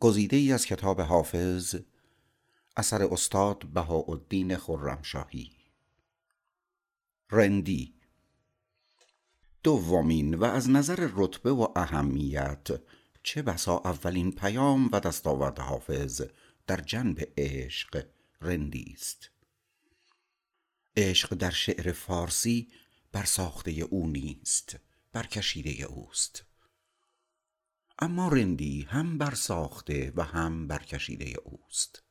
گزیده ای از کتاب حافظ اثر استاد بهاءالدین خرمشاهی. رندی. دومین و از نظر رتبه و اهمیت چه بسا اولین پیام و دستاورد حافظ در جنب عشق رندی است. عشق در شعر فارسی بر ساخته او نیست بر کشیده اوست اما رندی هم بر ساخته و هم بر کشیده اوست.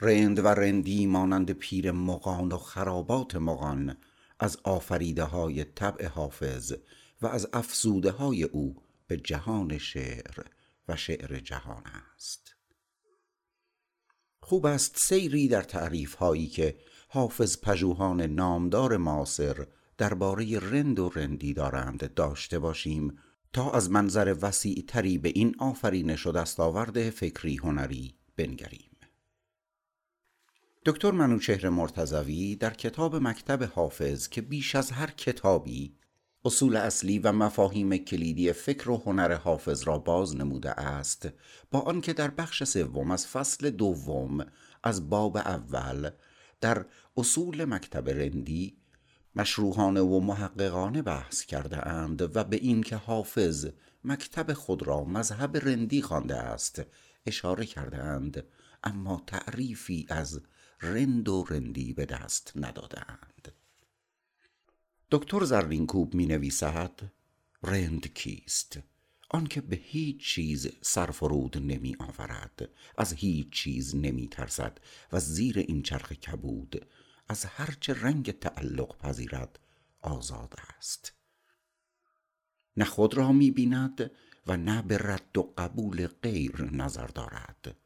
رند و رندی مانند پیر مغان و خرابات مغان از آفریده های طبع حافظ و از افزوده های او به جهان شعر و شعر جهان است. خوب است سیری در تعریف هایی که حافظ پژوهان نامدار معاصر درباره رند و رندی دارند داشته باشیم تا از منظر وسیع تری به این آفرینش و دستاورد فکری هنری بنگریم. دکتر منوچهر مرتضوی در کتاب مکتب حافظ که بیش از هر کتابی اصول اصلی و مفاهیم کلیدی فکر و هنر حافظ را باز نموده است با آنکه در بخش سوم از فصل دوم از باب اول در اصول مکتب رندی مشروحانه و محققانه بحث کرده اند و به این که حافظ مکتب خود را مذهب رندی خوانده است اشاره کرده اند اما تعریفی از رند و رندی به دست ندادند دکتر زرینکوب می نویسد رند کیست؟ آنکه به هیچ چیز سرفرود نمی آورد از هیچ چیز نمی ترسد و زیر این چرخ کبود از هرچه رنگ تعلق پذیرد آزاد است. نه خود را می بیند و نه به رد و قبول غیر نظر دارد.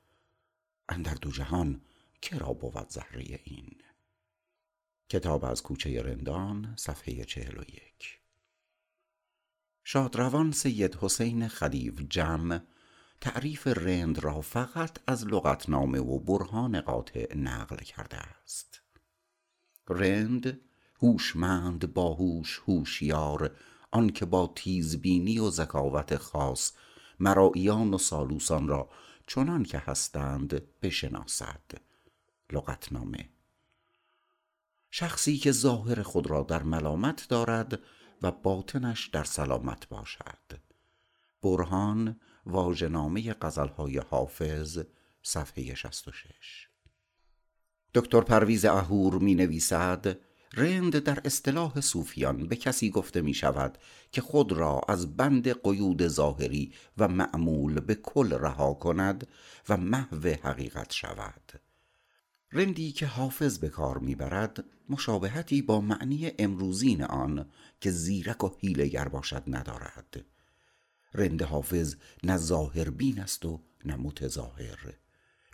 اندر دو جهان کرا بود زهره این؟ کتاب از کوچه رندان صفحه چهل و یک. شادروان سید حسین خدیو جم تعریف رند را فقط از لغتنامه و برهان قاطع نقل کرده است. رند هوشمند باهوش هوشیار آنکه با تیزبینی و ذکاوت خاص مرائیان و سالوسان را چنان که هستند بشناسد. لغتنامه شخصی که ظاهر خود را در ملامت دارد و باطنش در سلامت باشد. برهان واژه‌نامه غزلهای حافظ صفحه 66 دکتر پرویز اهور می نویسد رند در اصطلاح صوفیان به کسی گفته می شود که خود را از بند قیود ظاهری و معمول به کل رها کند و محو حقیقت شود. رندی که حافظ به کار می‌برد مشابهتی با معنی امروزین آن که زیرک و حیلگر باشد ندارد. رند حافظ نه ظاهر بین است و نه متظاهر.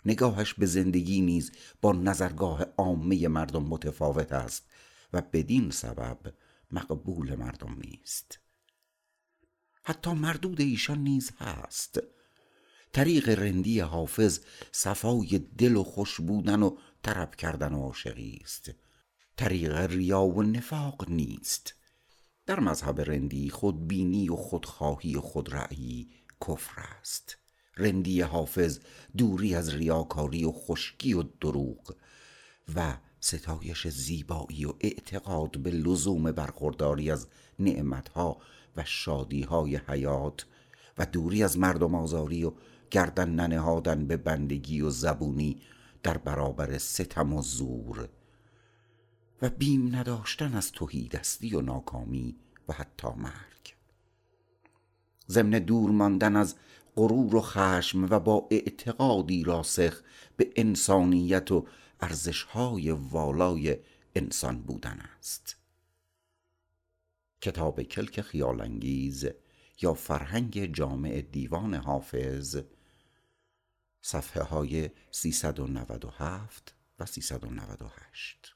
نگاهش به زندگی نیز با نظرگاه عامه مردم متفاوت است و بدین سبب مقبول مردم نیست. حتی مردود ایشان نیز هست. طریق رندی حافظ صفای دل و خوش بودن و طرب کردن و عاشقی است. طریق ریا و نفاق نیست. در مذهب رندی خودبینی و خودخواهی و خودرأیی کفر است. رندی حافظ دوری از ریاکاری و خشکی و دروغ و ستایش زیبایی و اعتقاد به لزوم برخورداری از نعمتها و شادیهای حیات و دوری از مردم آزاری و گردن ننهادن به بندگی و زبونی در برابر ستم و زور و بیم نداشتن از توحیدستی و ناکامی و حتی مرگ. ضمن دور ماندن از غرور و خشم و با اعتقادی راسخ به انسانیت و ارزشهای والای انسان بودن است. کتاب کلک خیالانگیز یا فرهنگ جامع دیوان حافظ صفحه های 397 و 398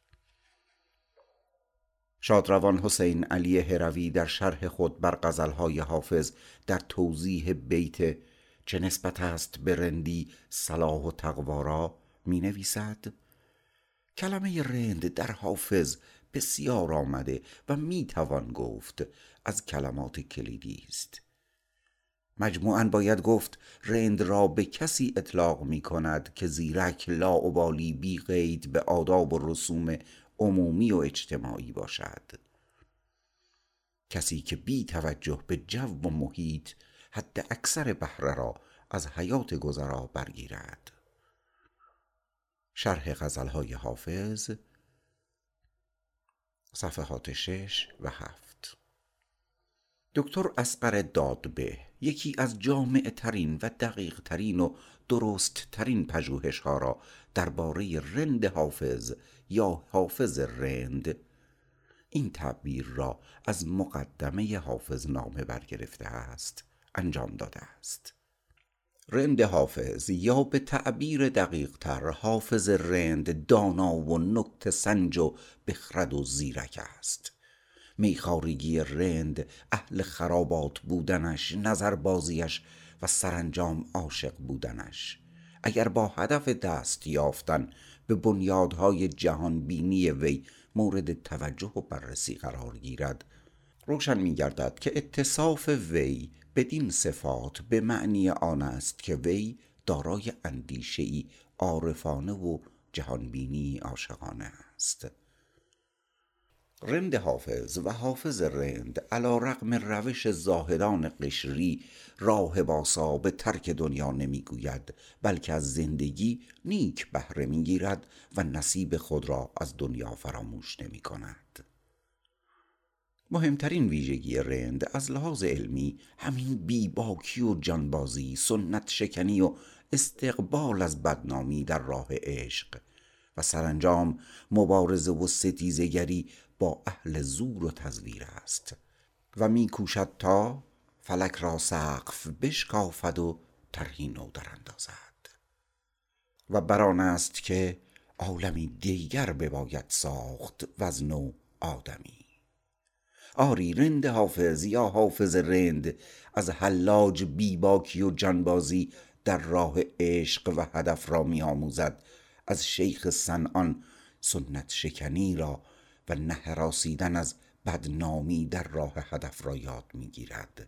شادروان حسین علی هروی در شرح خود بر غزلهای حافظ در توضیح بیت چه نسبت است به رندی صلاح و تقوا می نویسد کلمه رند در حافظ بسیار آمده و می توان گفت از کلمات کلیدی است. مجموعا باید گفت رند را به کسی اطلاق می کند که زیرک لاعبالی بی قید به آداب و رسوم عمومی و اجتماعی باشد. کسی که بی توجه به جو و محیط حد اکثر بهره را از حیات گذرا برگیرد. شرح غزلهای حافظ صفحات شش و هفت. دکتر اسقر دادبه یکی از جامع ترین و دقیق ترین و درست ترین پژوهش ها را درباره رند حافظ یا حافظ رند. این تعبیر را از مقدمه حافظ نامه برگرفته است انجام داده است. رند حافظ یا به تعبیر دقیق تر حافظ رند دانا و نکت سنج و بخرد و زیرک است. میخارگی رند اهل خرابات بودنش نظر بازیش و سرانجام عاشق بودنش. اگر با هدف دست یافتن به بنیادهای جهان بینی وی مورد توجه و بررسی قرار گیرد. روشن می گردد که اتصاف وی بدین صفات به معنی آن است که وی دارای اندیشه ای عارفانه و جهانبینی عاشقانه است. رند حافظ و حافظ رند علا رقم روش زاهدان قشری راه باسا به ترک دنیا نمی‌گوید بلکه از زندگی نیک بهره می‌گیرد و نصیب خود را از دنیا فراموش نمی کند مهمترین ویژگی رند از لحاظ علمی همین بیباکی و جانبازی سنت شکنی و استقبال از بدنامی در راه عشق. و سرانجام مبارزه و ستیزگری با اهل زور و تزویر است و میکوشد تا فلک را سقف بشکافد و طرحی نو اندازد. و بران است که عالمی دیگر بباید ساخت و از نو آدمی. آری رند حافظ یا حافظ رند از حلاج بیباکی و جانبازی در راه عشق و هدف را می آموزد از شیخ سنان سنت شکنی را و نهراسیدن از بدنامی در راه هدف را یاد می‌گیرد.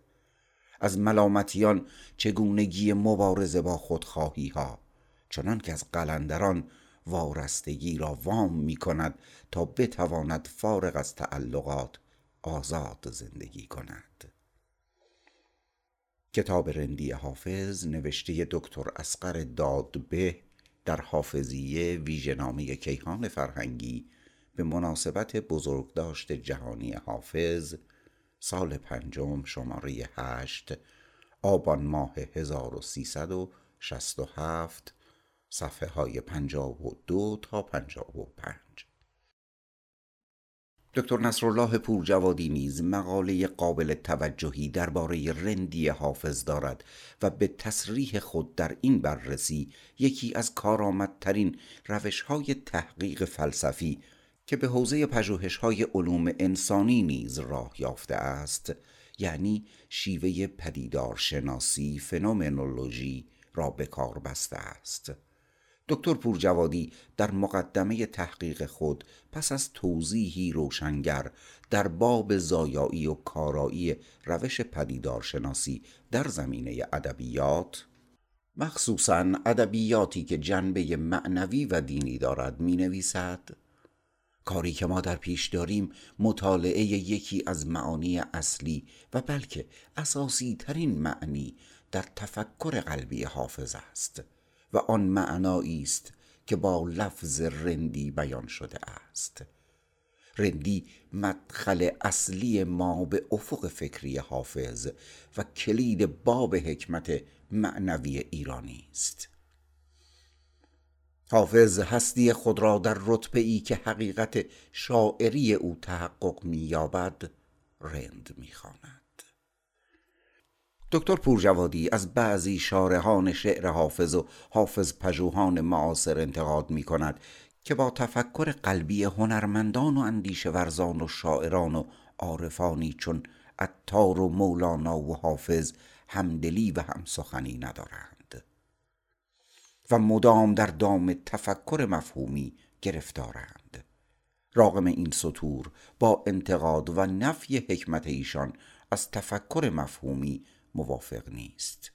از ملامتیان چگونگی مبارزه با خودخواهی ها چنان که از قلندران وارستگی را وام می کند تا بتواند فارغ از تعلقات آزاد زندگی کند. کتاب رندی حافظ نوشته دکتر اسقر دادبه در حافظیه ویژنامه کیهان فرهنگی به مناسبت بزرگداشت جهانی حافظ سال پنجم شماره هشت آبان ماه 1367 صفحه های 52 تا 55 دکتر نصرالله پورجوادی نیز مقاله قابل توجهی درباره رندی حافظ دارد و به تصریح خود در این بررسی یکی از کارآمدترین روشهای تحقیق فلسفی که به حوزه پژوهش‌های علوم انسانی نیز راه یافته است یعنی شیوه پدیدارشناسی فنومنولوژی را به کار بسته است. دکتر پورجوادی در مقدمه تحقیق خود پس از توضیحی روشنگر در باب زایایی و کارایی روش پدیدارشناسی در زمینه ادبیات مخصوصا ادبیاتی که جنبه معنوی و دینی دارد می نویسد کاری که ما در پیش داریم مطالعه یکی از معانی اصلی و بلکه اساسی ترین معنی در تفکر قلبی حافظ است. و آن معنایی است که با لفظ رندی بیان شده است. رندی مدخل اصلی ما به افق فکری حافظ و کلید باب حکمت معنوی ایرانی است. حافظ هستی خود را در رتبه ای که حقیقت شاعری او تحقق مییابد رند می‌خواند. دکتر پورجوادی از بعضی شارحان شعر حافظ و حافظ پژوهان معاصر انتقاد می کند که با تفکر قلبی هنرمندان و اندیشه ورزان و شاعران و عارفانی چون عطار و مولانا و حافظ همدلی و همسخنی ندارند. و مدام در دام تفکر مفهومی گرفتارند. راغم این سطور با انتقاد و نفی حکمت ایشان از تفکر مفهومی موافق نیست.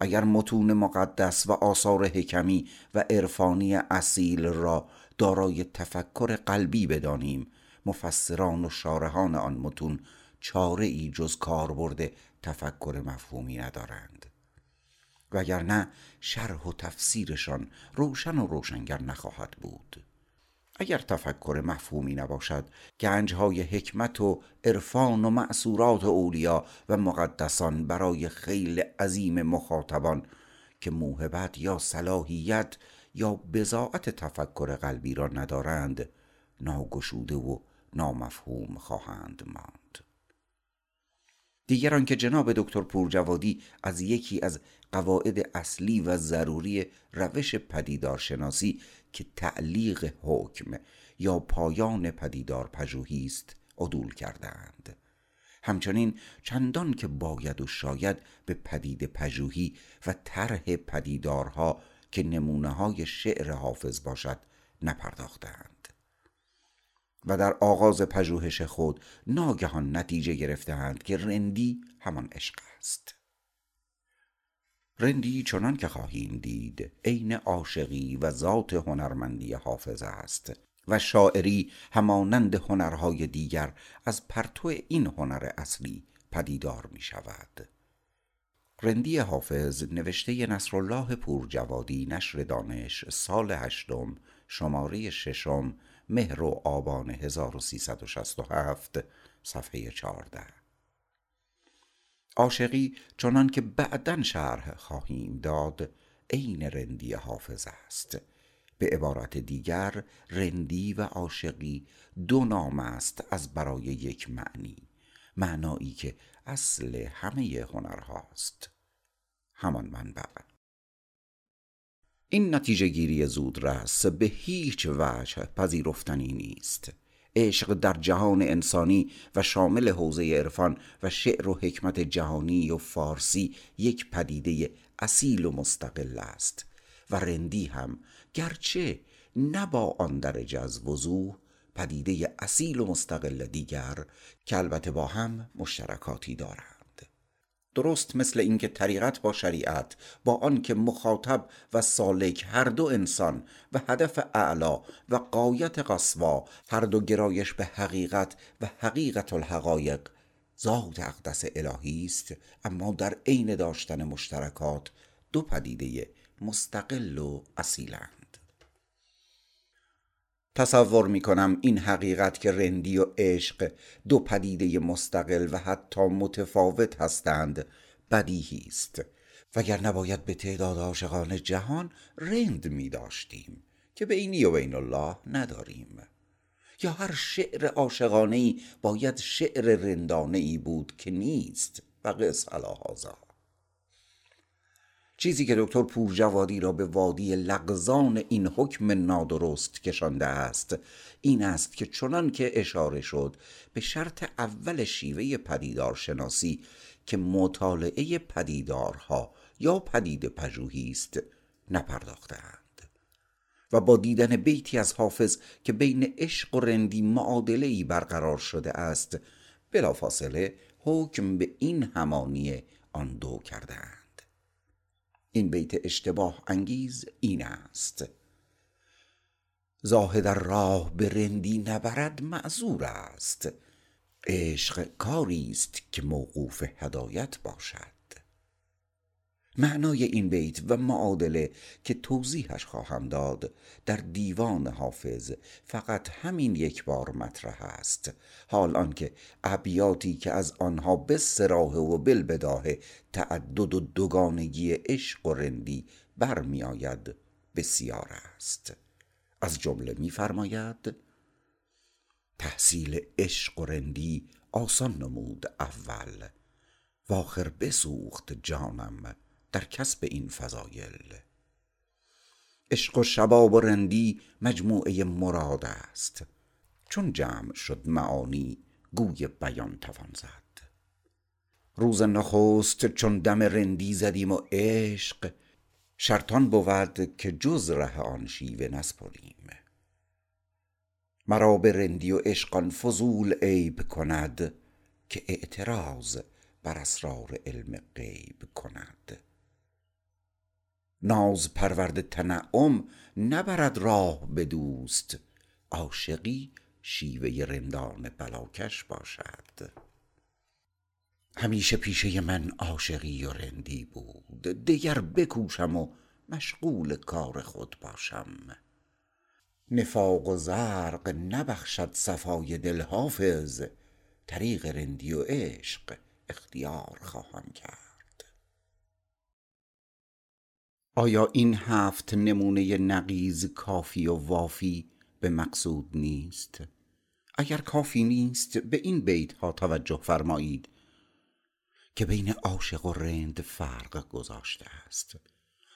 اگر متون مقدس و آثار حکمی و عرفانی اصیل را دارای تفکر قلبی بدانیم مفسران و شارحان آن متون چاره ای جز کاربرد تفکر مفهومی ندارند. وگرنه شرح و تفسیرشان روشن و روشنگر نخواهد بود. اگر تفکر مفهومی نباشد گنجهای حکمت و عرفان و معصورات اولیا و مقدسان برای خیل عظیم مخاطبان که موهبت یا صلاحیت یا بزاعت تفکر قلبی را ندارند ناگشوده و نامفهوم خواهند ماند. دیگران که جناب دکتر پورجوادی از یکی از قواعد اصلی و ضروری روش پدیدارشناسی که تعلیق حکم یا پایان پدیدار پژوهی است عدول کردند همچنین چندان که باید و شاید به پدید پژوهی و طرح پدیدارها که نمونه های شعر حافظ باشد نپرداختند و در آغاز پژوهش خود ناگهان نتیجه گرفتهاند که رندی همان عشق است. رندی چنان که خواهیم دید عین عاشقی و ذات هنرمندی حافظ است و شاعری همانند هنرهای دیگر از پرتو این هنر اصلی پدیدار می شود رندی حافظ نوشته نصرالله پورجوادی نشر دانش سال هشتم شماره ششم مهر و آبان 1367 صفحه 14 عاشقی چنان که بعدا شرح خواهیم داد عین رندی حافظ است. به عبارت دیگر رندی و عاشقی دو نام است از برای یک معنی معنایی که اصل همه هنرهاست. همان منبع. این نتیجه گیری زودرس به هیچ وجه پذیرفتنی نیست. عشق در جهان انسانی و شامل حوزه عرفان و شعر و حکمت جهانی و فارسی یک پدیده اصیل و مستقل است و رندی هم گرچه نه با آن درجه از وضوح پدیده اصیل و مستقل دیگر که البته با هم مشترکاتی دارند. درست مثل اینکه طریقت با شریعت با آنکه مخاطب و سالک هر دو انسان و هدف اعلا و قایت قصوا هر دو گرایش به حقیقت و حقیقت الحقایق ذات اقدس الهی است. اما در عین داشتن مشترکات دو پدیده مستقل و اصیلند. تصور می کنم این حقیقت که رندی و عشق دو پدیده مستقل و حتی متفاوت هستند بدیهی است. وگر نباید به تعداد عاشقان جهان رند می داشتیم که بینی و بین الله نداریم. یا هر شعر عاشقانه باید شعر رندانه ای بود که نیست و قص چیزی که دکتر پورجوادی را به وادی لغزان این حکم نادرست کشانده است این است که چنان که اشاره شد به شرط اول شیوه پدیدارشناسی که مطالعه پدیدارها یا پدید پژوهی است نپرداختند و با دیدن بیتی از حافظ که بین عشق و رندی معادله ای برقرار شده است بلافاصله حکم به این همانی آن دو کردند این بیت اشتباه انگیز این است. زاهد راه به رندی نبرد معذور است. عشق کاری است که موقوف هدایت باشد. معنای این بیت و معادله که توضیحش خواهم داد در دیوان حافظ فقط همین یک بار مطرح است. حال آنکه ابیاتی که از آنها به سراح و بالبداهه تعدد و دوگانگی عشق و رندی برمیآید بسیار است. از جمله میفرماید تحصیل عشق و رندی آسان نمود اول و آخر بسوخت جانم. در کسب این فضایل. عشق و شباب و رندی مجموعه مراد است. چون جمع شد معانی گوی بیان توان زد. روز نخست چون دم رندی زدیم و عشق شرطان بود که جز ره آن شیوه نسپریم. مرا به رندی و عشق فضول عیب کند که اعتراض بر اسرار علم غیب کند. ناز پرورد تنعم نبرد راه به دوست. عاشقی شیوه رندان بلاکش باشد. همیشه پیشه من عاشقی و رندی بود. دگر بکوشم و مشغول کار خود باشم. نفاق و زرق نبخشد صفای دل حافظ طریق رندی و عشق اختیار خواهم کرد. آیا این هفت نمونه نقیز کافی و وافی به مقصود نیست؟ اگر کافی نیست به این بیت ها توجه فرمایید که بین عاشق و رند فرق گذاشته است.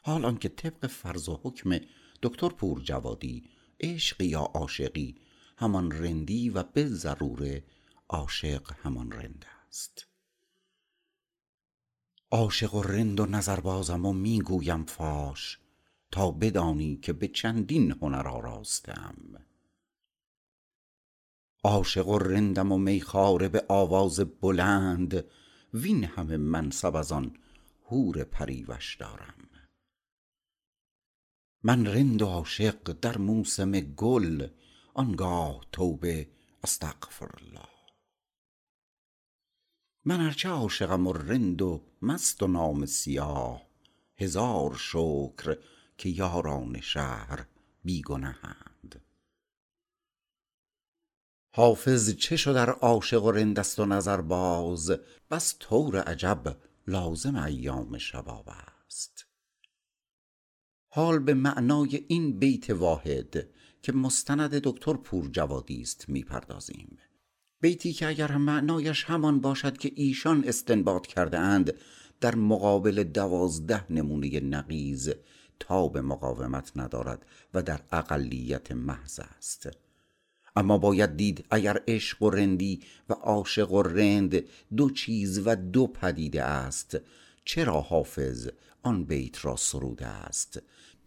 حال آنکه طبق فرض و حکم دکتر پور جوادی عشق یا عاشقی همان رندی و به ضروره عاشق همان رند عاشق و رند و نظربازم و می‌گویم فاش تا بدانی که به چندین هنر آراستم. عاشق و رندم و میخواره به آواز بلند وین همه منصب از آن حور پریوش دارم. من رند و عاشق در موسم گل آنگاه توبه استغفرالله من ارچه عاشقم و رند و مست و نامه سیاه. هزار شکر که یاران شهر بی گنهند حافظ چه شد ار عاشق و رند است و نظرباز بس طور عجب لازم ایام شباب است حال به معنای این بیت واحد که مستند دکتر پور جوادی است می پردازیم بیتی که اگر معنایش همان باشد که ایشان استنباط کرده اند در مقابل دوازده نمونه نقیز تاب مقاومت ندارد و در اقلیت محض است. اما باید دید اگر عشق و رندی و عاشق و رند دو چیز و دو پدیده است چرا حافظ آن بیت را سروده است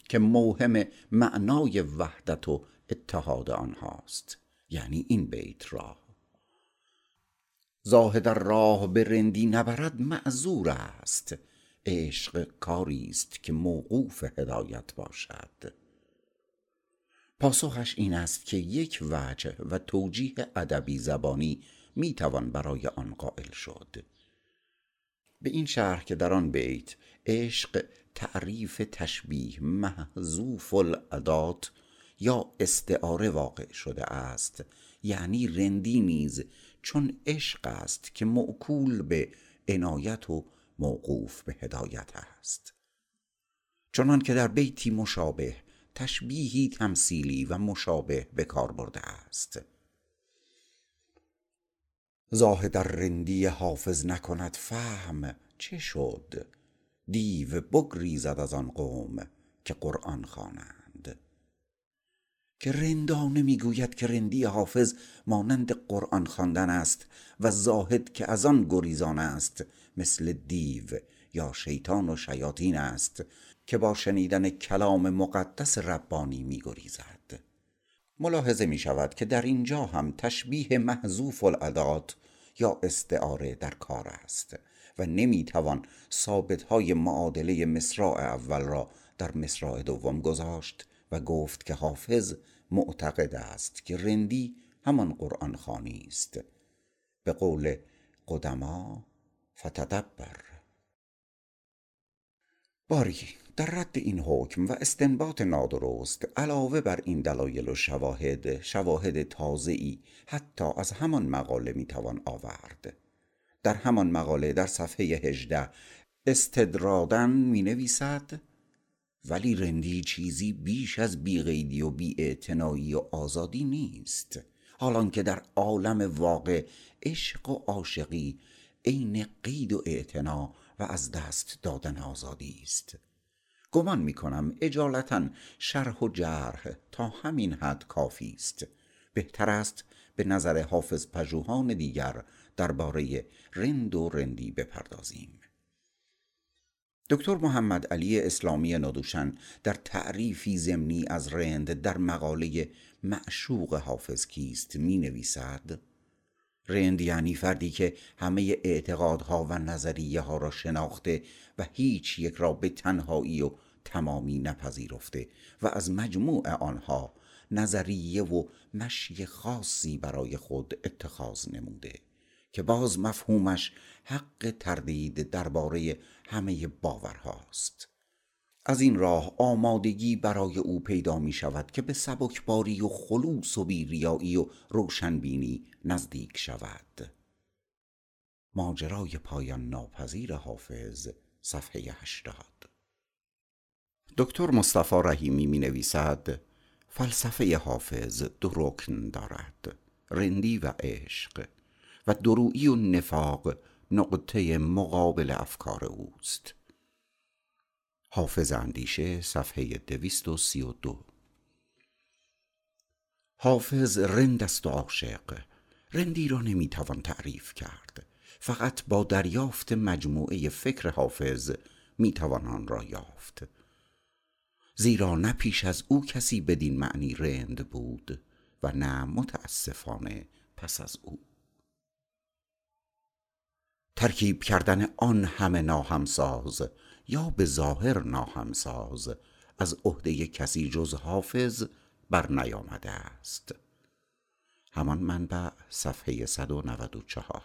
که موهم معنای وحدت و اتحاد آنهاست؟ یعنی این بیت را. زاهد راه به رندی نبرد معذور است. عشق کاری است که موقوف هدایت باشد. پاسخش این است که یک وجه و توجیه ادبی زبانی می توان برای آن قائل شد. به این شرح که در آن بیت عشق تعریف تشبیه محذوف الادات یا استعاره واقع شده است یعنی رندی نیز چون عشق است که معکول به عنایت و موقوف به هدایت است. چنان که در بیتی مشابه تشبیهی تمثیلی و مشابه به کار برده است. ار رندی حافظ نکند فهم چه شد؟ دیو بگریزد از آن قوم که قرآن خوانند که رندانه می‌گوید که رندی حافظ مانند قرآن خواندن است و زاهد که از آن گریزان است مثل دیو یا شیطان و شیاطین است که با شنیدن کلام مقدس ربانی میگریزد. ملاحظه می شود که در اینجا هم تشبیه محذوف الادات یا استعاره در کار است و نمی‌توان ثابت های معادله مصراع اول را در مصراع دوم گذاشت و گفت که حافظ معتقد است که رندی همان قرآن خانی است. به قول قدما فتدبر. باری در رد این حکم و استنباط نادرست علاوه بر این دلایل و شواهد شواهد تازه‌ای حتی از همان مقاله می‌توان آورد. در همان مقاله در صفحه 18 استدرادن می نویسد ولی رندی چیزی بیش از بیغیدی و بی و آزادی نیست. حالان که در عالم واقع عشق و عاشقی عین قید و اعتنا و از دست دادن آزادی است. گمان می کنم اجالتا شرح و جرح تا همین حد کافی است. بهتر است به نظر حافظ پژوهان دیگر درباره رند و رندی بپردازیم. دکتر محمد علی اسلامی ندوشن در تعریفی زمینی از رند در مقاله معشوق حافظ کیست می نویسد رند یعنی فردی که همه اعتقادها و نظریه ها را شناخته و هیچ یک را به تنهایی و تمامی نپذیرفته و از مجموع آنها نظریه و مشی خاصی برای خود اتخاذ نموده. که باز مفهومش حق تردید درباره همه باورهاست. از این راه آمادگی برای او پیدا می شود که به سبکباری و خلوص و بیریایی و روشنبینی نزدیک شود. ماجرای پایان ناپذیر حافظ صفحه هشتاد. دکتر مصطفی رحیمی می نویسد فلسفه حافظ دو رکن دارد. رندی و عشق. و درویی و نفاق نقطه مقابل افکار اوست. حافظ اندیشه صفحه دویست و سی و دو. حافظ رند است و عاشق رندی را نمی‌توان تعریف کرد. فقط با دریافت مجموعه فکر حافظ می‌توان آن را یافت. زیرا نه پیش از او کسی بدین معنی رند بود و نه متاسفانه پس از او. ترکیب کردن آن همه ناهمساز یا به ظاهر ناهمساز از عهده کسی جز حافظ بر نیامده است. همان منبع صفحه 194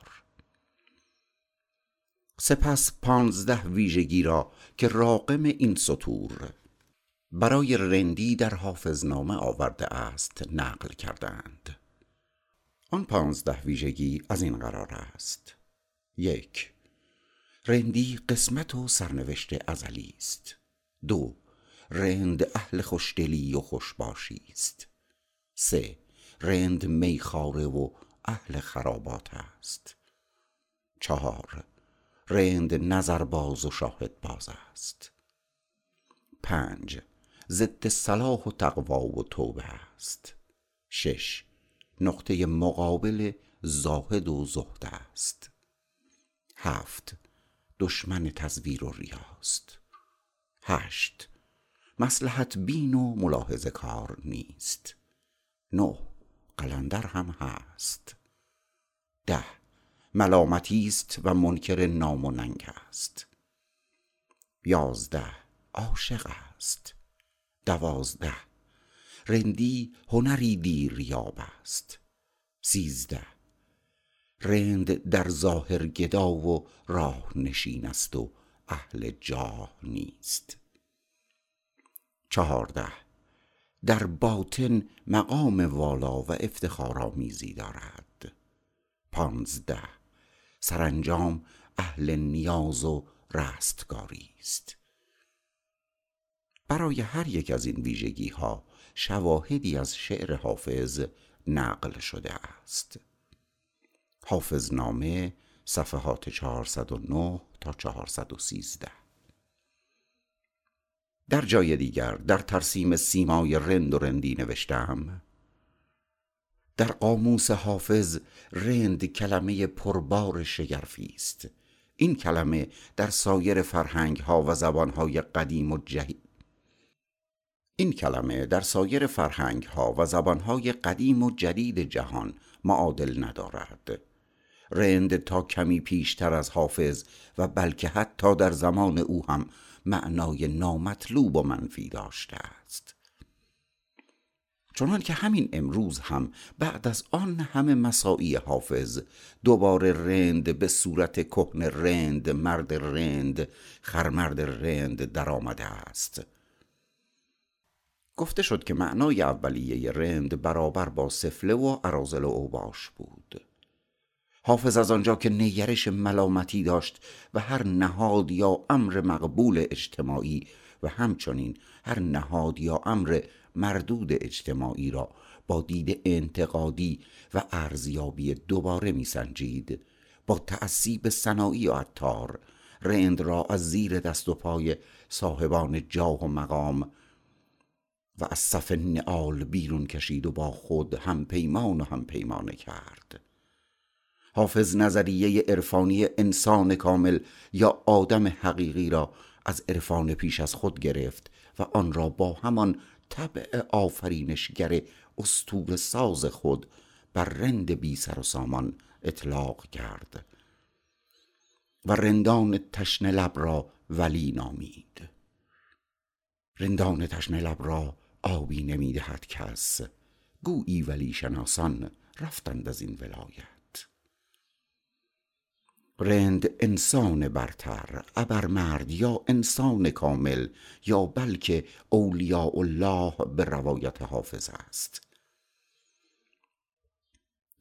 سپس پانزده ویژگی را که راقم این سطور برای رندی در حافظنامه آورده است نقل کردند. آن پانزده ویژگی از این قرار است. یک. رندی قسمت و سرنوشت ازلی است. دو. رند اهل خوشدلی و خوشباشی است. سه. رند میخاره و اهل خرابات است. چهار. رند نظرباز و شاهد باز است. پنج. ضد صلاح و تقوا و توبه است. شش. نقطه مقابل زاهد و زهد است. هفت دشمن تزویر و ریاست. هشت مسلحت بین و ملاحظه کار نیست. نه قلندر هم هست. ده ملامتی است و منکر نام و ننگ است. یازده عاشق است. دوازده رندی هنری دیر یاب است. سیزده رند در ظاهر گدا و راه نشین است و اهل جاه نیست. چهارده در باطن مقام والا و افتخارآمیزی دارد. پانزده سرانجام اهل نیاز و رستگاری است. برای هر یک از این ویژگی ها شواهدی از شعر حافظ نقل شده است. حافظ نامه صفحات 409 تا 413 در جای دیگر در ترسیم سیمای رند و رندی نوشتم در قاموس حافظ رند کلمه پربار شگرفی است. این کلمه در سایر فرهنگ ها و زبان های قدیم و جهید این کلمه در سایر فرهنگ ها و زبان های قدیم و جدید جهان معادل ندارد. رند تا کمی پیشتر از حافظ و بلکه حتی در زمان او هم معنای نامطلوب و منفی داشته است. چنان که همین امروز هم بعد از آن همه مساعی حافظ دوباره رند به صورت کهن رند مرد رند خرمرد رند در آمده است. گفته شد که معنای اولیه رند برابر با سفله و عرازل و اوباش بود. حافظ از آنجا که نیرش ملامتی داشت و هر نهاد یا امر مقبول اجتماعی و همچنین هر نهاد یا امر مردود اجتماعی را با دید انتقادی و ارزیابی دوباره میسنجید. با تعصیب صناعی و عطار رند را از زیر دست و پای صاحبان جاه و مقام و از صف نعال بیرون کشید و با خود هم پیمان و هم پیمانه کرد. حافظ نظریه عرفانی انسان کامل یا آدم حقیقی را از عرفان پیش از خود گرفت و آن را با همان طبع آفرینشگر استور ساز خود بر رند بی سر و سامان اطلاق کرد و رندان تشنه لب را ولی نامید. رندان تشنه لب را آبی نمی‌دهد کس گویی ولی شناسان رفتند از این ولایت. رند انسان برتر ابرمرد یا انسان کامل یا بلکه اولیاء الله به روایت حافظ است.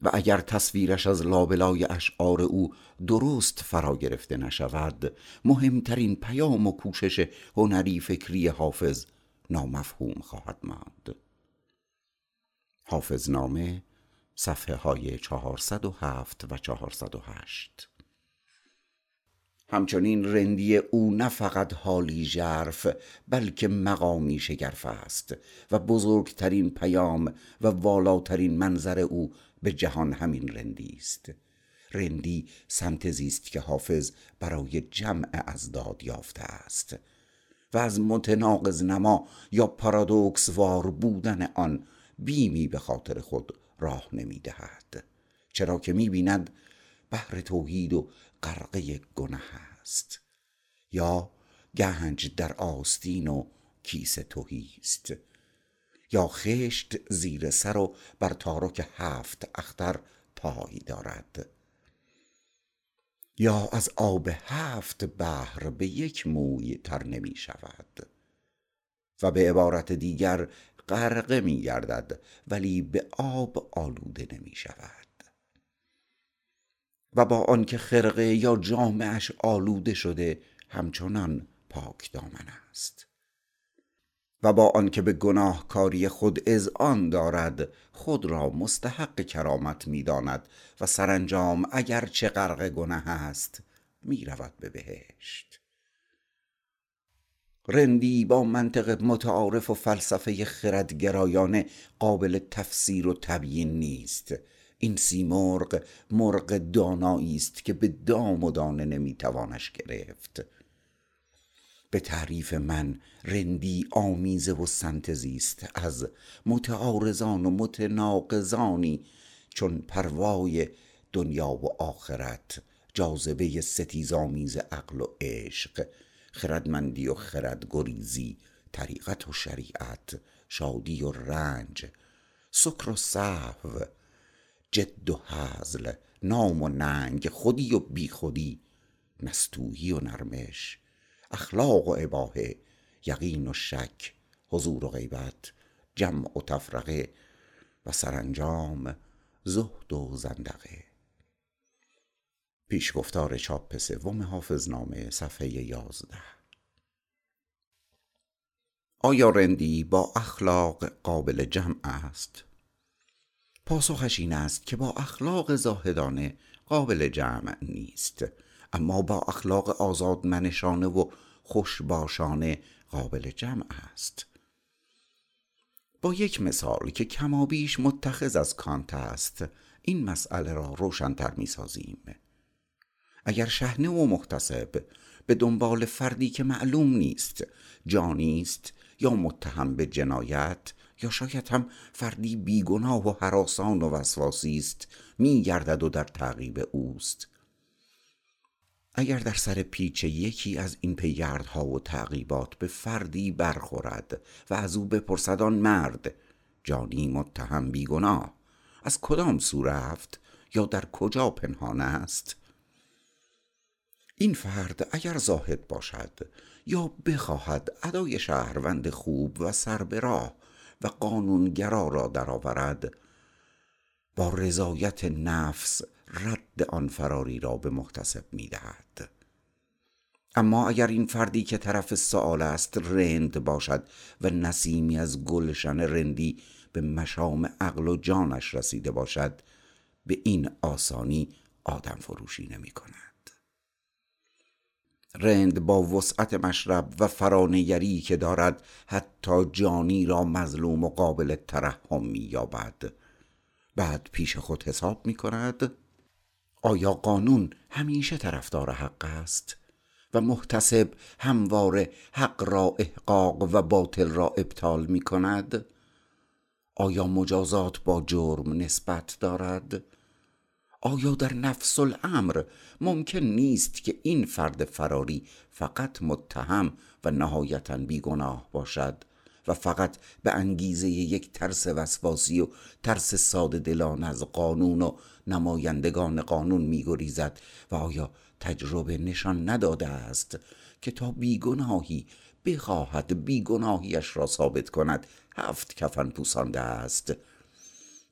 و اگر تصویرش از لابلای اشعار او درست فرا گرفته نشود مهمترین پیام و کوشش هنری فکری حافظ نامفهوم خواهد ماند. حافظ نامه صفحه های 407 و 408 همچنین رندی او نه فقط حالی ژرف بلکه مقامی شگرف است و بزرگترین پیام و والاترین منظر او به جهان همین رندی است. رندی سمت زیست که حافظ برای جمع از داد یافته است و از متناقض نما یا پارادوکس وار بودن آن بیمی به خاطر خود راه نمی دهد چرا که می بیند بحر توحید و غرقه گناه است. یا گنج در آستین و کیسه توهی است. یا خشت زیر سر و بر تارک هفت اختر پای دارد. یا از آب هفت بحر به یک موی تر نمی شود. و به عبارت دیگر غرقه می گردد ولی به آب آلوده نمی شود. و با آنکه خرقه یا جامعش آلوده شده همچنان پاک دامن است. و با آنکه به گناهکاری خود آن دارد خود را مستحق کرامت می‌داند و سرانجام اگر چه غرق گناه است می رود به بهشت. رندی با منطق متعارف و فلسفه خردگرایانه قابل تفسیر و تبیین نیست. این سیمرغ مرغ دانایی است که به دام و دانه نمیتوانش گرفت. به تعریف من رندی آمیزه و سنتزی است از متعارضان و متناقضانی چون پروای دنیا و آخرت جاذبه ستیزآمیز عقل و عشق خردمندی و خردگریزی طریقت و شریعت شادی و رنج سکر و صحو جد و هزل نام و ننگ خودی و بیخودی نستوهی و نرمش اخلاق و اباهه یقین و شک حضور و غیبت جمع و تفرقه و سرانجام زهد و زندقه پیشگفتار چاپ سوم حافظنامه صفحه یازده آیا رندی با اخلاق قابل جمع است؟ پاسخش این است که با اخلاق زاهدانه قابل جمع نیست. اما با اخلاق آزادمنشانه و خوشباشانه قابل جمع است. با یک مثال که کمابیش متخذ از کانت است این مسئله را روشنتر می سازیم اگر شهنه و محتسب به دنبال فردی که معلوم نیست جانی است یا متهم به جنایت یا شاید هم فردی بیگناه و حراسان و وسواسی است میگردد و در تعقیب اوست. اگر در سر پیچ یکی از این پیگردها و تعقیبات به فردی برخورد و از او بپرسد آن مرد جانی متهم بیگناه. از کدام سو رفت یا در کجا پنهان است؟ این فرد اگر زاهد باشد یا بخواهد ادای شهروند خوب و سر به راه و قانونگرا را درآورد. با رضایت نفس رد آن فراری را به محتسب می‌دهد. اما اگر این فردی که طرف سوال است رند باشد و نسیمی از گلشن رندی به مشام عقل و جانش رسیده باشد به این آسانی آدم فروشی نمی کند رند با وسعت مشرب و فرانگری که دارد حتی جانی را مظلوم و قابل ترحم می یابد بعد پیش خود حساب می کند آیا قانون همیشه طرفدار حق است؟ و محتسب همواره حق را احقاق و باطل را ابطال می کند آیا مجازات با جرم نسبت دارد؟ آیا در نفس الامر ممکن نیست که این فرد فراری فقط متهم و نهایتا بیگناه باشد و فقط به انگیزه یک ترس وسواسی و ترس ساده دلان از قانون و نمایندگان قانون میگریزد و آیا تجربه نشان نداده است که تا بیگناهی بخواهد بیگناهیش را ثابت کند؟ هفت کفن پوسانده است.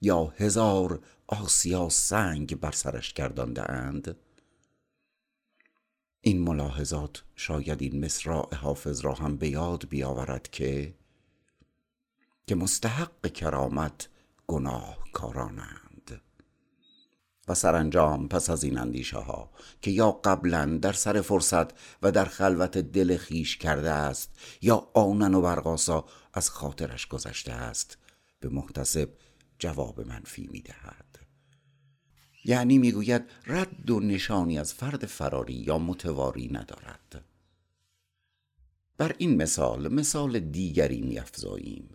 یا هزار آسیا سنگ بر سرش گردانده اند؟ این ملاحظات شاید این مصراع حافظ را هم به یاد بیاورد که که مستحق کرامت گناه کارانند و سرانجام پس از این اندیشه ها که یا قبلا در سر فرصت و در خلوت دل خیش کرده است یا آنن و برقاسا از خاطرش گذشته است به محتسب جواب منفی می دهد یعنی می‌گوید رد و نشانی از فرد فراری یا متواری ندارد. بر این مثال مثال دیگری میافزاییم.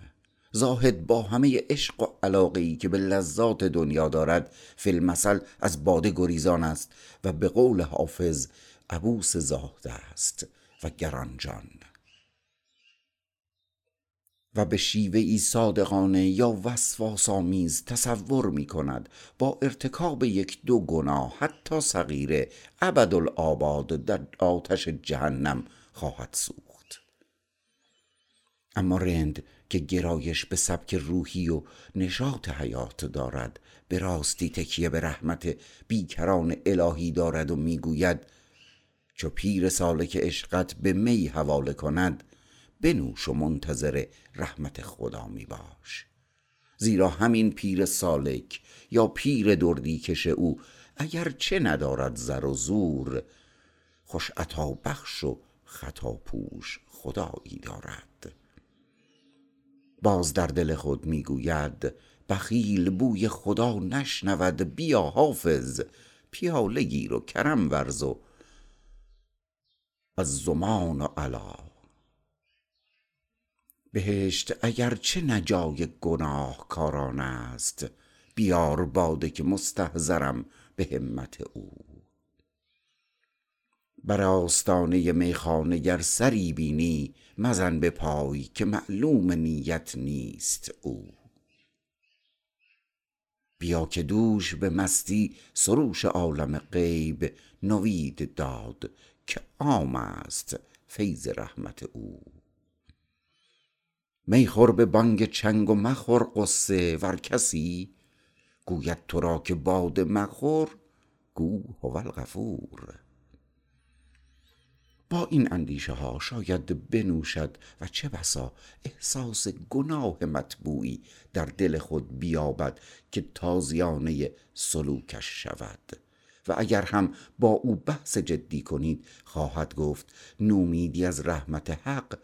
زاهد با همه عشق و علاقه ای که به لذات دنیا دارد فی المثل از باده گریزان است و به قول حافظ عبوس زاهد است و گرانجان. و به شیوه ای صادقانه یا وسواس آمیز تصور می کند با ارتکاب یک دو گناه حتی صغیره ابدالآباد در آتش جهنم خواهد سوخت. اما رند که گرایش به سبک روحی و نشاط حیات دارد به راستی تکیه به رحمت بیکران الهی دارد و می‌گوید چو پیر سالک عشقت به می حواله کند بنوش و منتظر رحمت خدا می باش. زیرا همین پیر سالک یا پیر دردی کش او اگر چه ندارد زر و زور خوش عطا بخش و خطا پوش خدایی دارد. باز در دل خود می‌گوید بخیل بوی خدا نشنود بیا حافظ پیاله گیر و کرم ورز و از زمان و علا. بهشت اگر چه نجای گناه کاران است بیار باده که مستحضرم به همت او. بر آستانه میخانه گر سری بینی مزن به پای که معلوم نیت نیست او. بیا که دوش به مستی سروش عالم غیب نوید داد که عام است فیض رحمت او. می خور به بانگ چنگ و مخور غصه ور کسی. گوید تو را که باده مخور گو هو الغفور. با این اندیشه ها شاید بنوشد و چه بسا احساس گناه مطبوعی در دل خود بیابد که تازیانه سلوکش شود. و اگر هم با او بحث جدی کنید خواهد گفت نومیدی از رحمت حق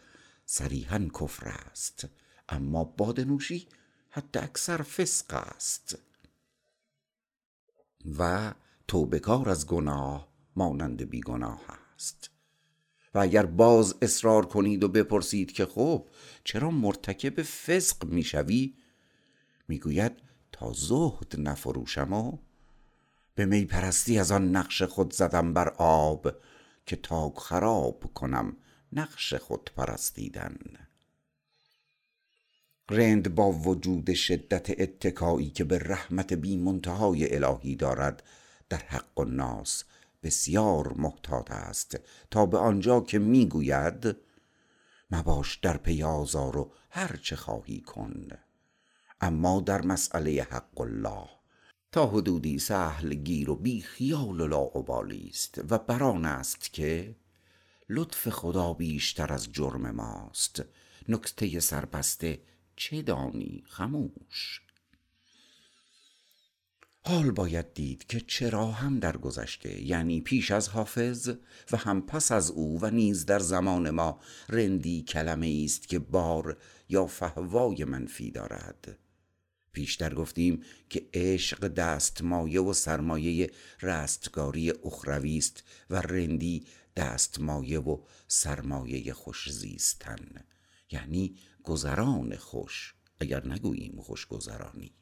صریحا کفر است. اما باده نوشی حتی اکثر فسق است. و توبکار از گناه مانند بیگناه است. و اگر باز اصرار کنید و بپرسید که خب چرا مرتکب فسق می‌شوی؟ می‌گوید تا زهد نفروشم و به می پرستی از آن نقش خود زدم بر آب که تا خراب کنم. نقش خود پرستیدن رند با وجود شدت اتکایی که به رحمت بی منتهای الهی دارد در حق الناس بسیار محتاط است تا به آنجا که می‌گوید مباش در پی آزار و هر چه خواهی کن. اما در مسئله حق الله تا حدودی سهل گیر و بی خیال و لاابالی است و بران است که لطف خدا بیشتر از جرم ماست. نکته سربسته چه دانی خموش؟ حال باید دید که چرا هم در گذشته یعنی پیش از حافظ و هم پس از او و نیز در زمان ما رندی کلمه است که بار یا فهوای منفی دارد. پیشتر گفتیم که عشق دستمایه و سرمایه رستگاری اخروی است و رندی دستمایه و سرمایه خوش زیستن یعنی گذران خوش اگر نگوییم خوش گذرانی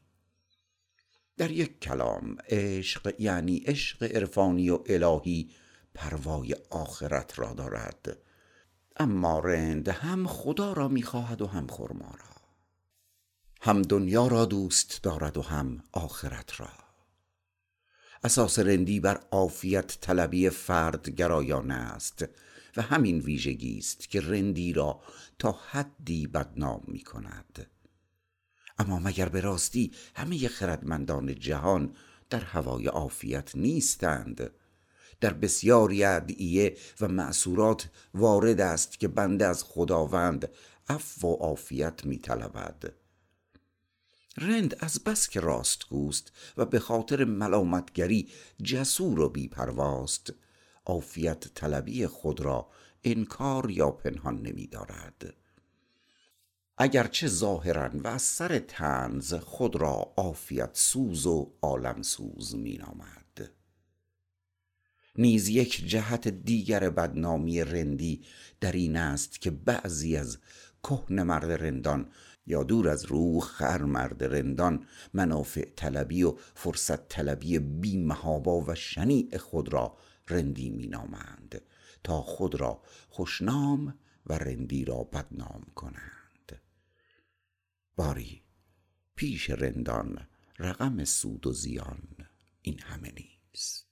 در یک کلام عشق یعنی عشق عرفانی و الهی پروای آخرت را دارد. اما رند هم خدا را می‌خواهد و هم خرما را. هم دنیا را دوست دارد و هم آخرت را. اساس رندی بر عافیت طلبی فرد گرایانه است و همین ویژگی است که رندی را تا حدی بدنام می کند اما مگر به راستی همه خردمندان جهان در هوای عافیت نیستند؟ در بسیاری ادعیه و معصورات وارد است که بنده از خداوند عفو و عافیت می طلبد رند از بس که راستگوست و به خاطر ملامتگری جسور و بیپرواست. عافیت طلبی خود را انکار یا پنهان نمی دارد. اگرچه ظاهرا و از سر تنز خود را عافیت سوز و عالم سوز می نامد. نیز یک جهت دیگر بدنامی رندی در این است که بعضی از کهن مرد رندان یا دور از روح خر مرد رندان منافع طلبی و فرصت طلبی بی محابا و شنیع خود را رندی می نامند تا خود را خوشنام و رندی را بدنام کنند. باری پیش رندان رقم سود و زیان این همه نیست.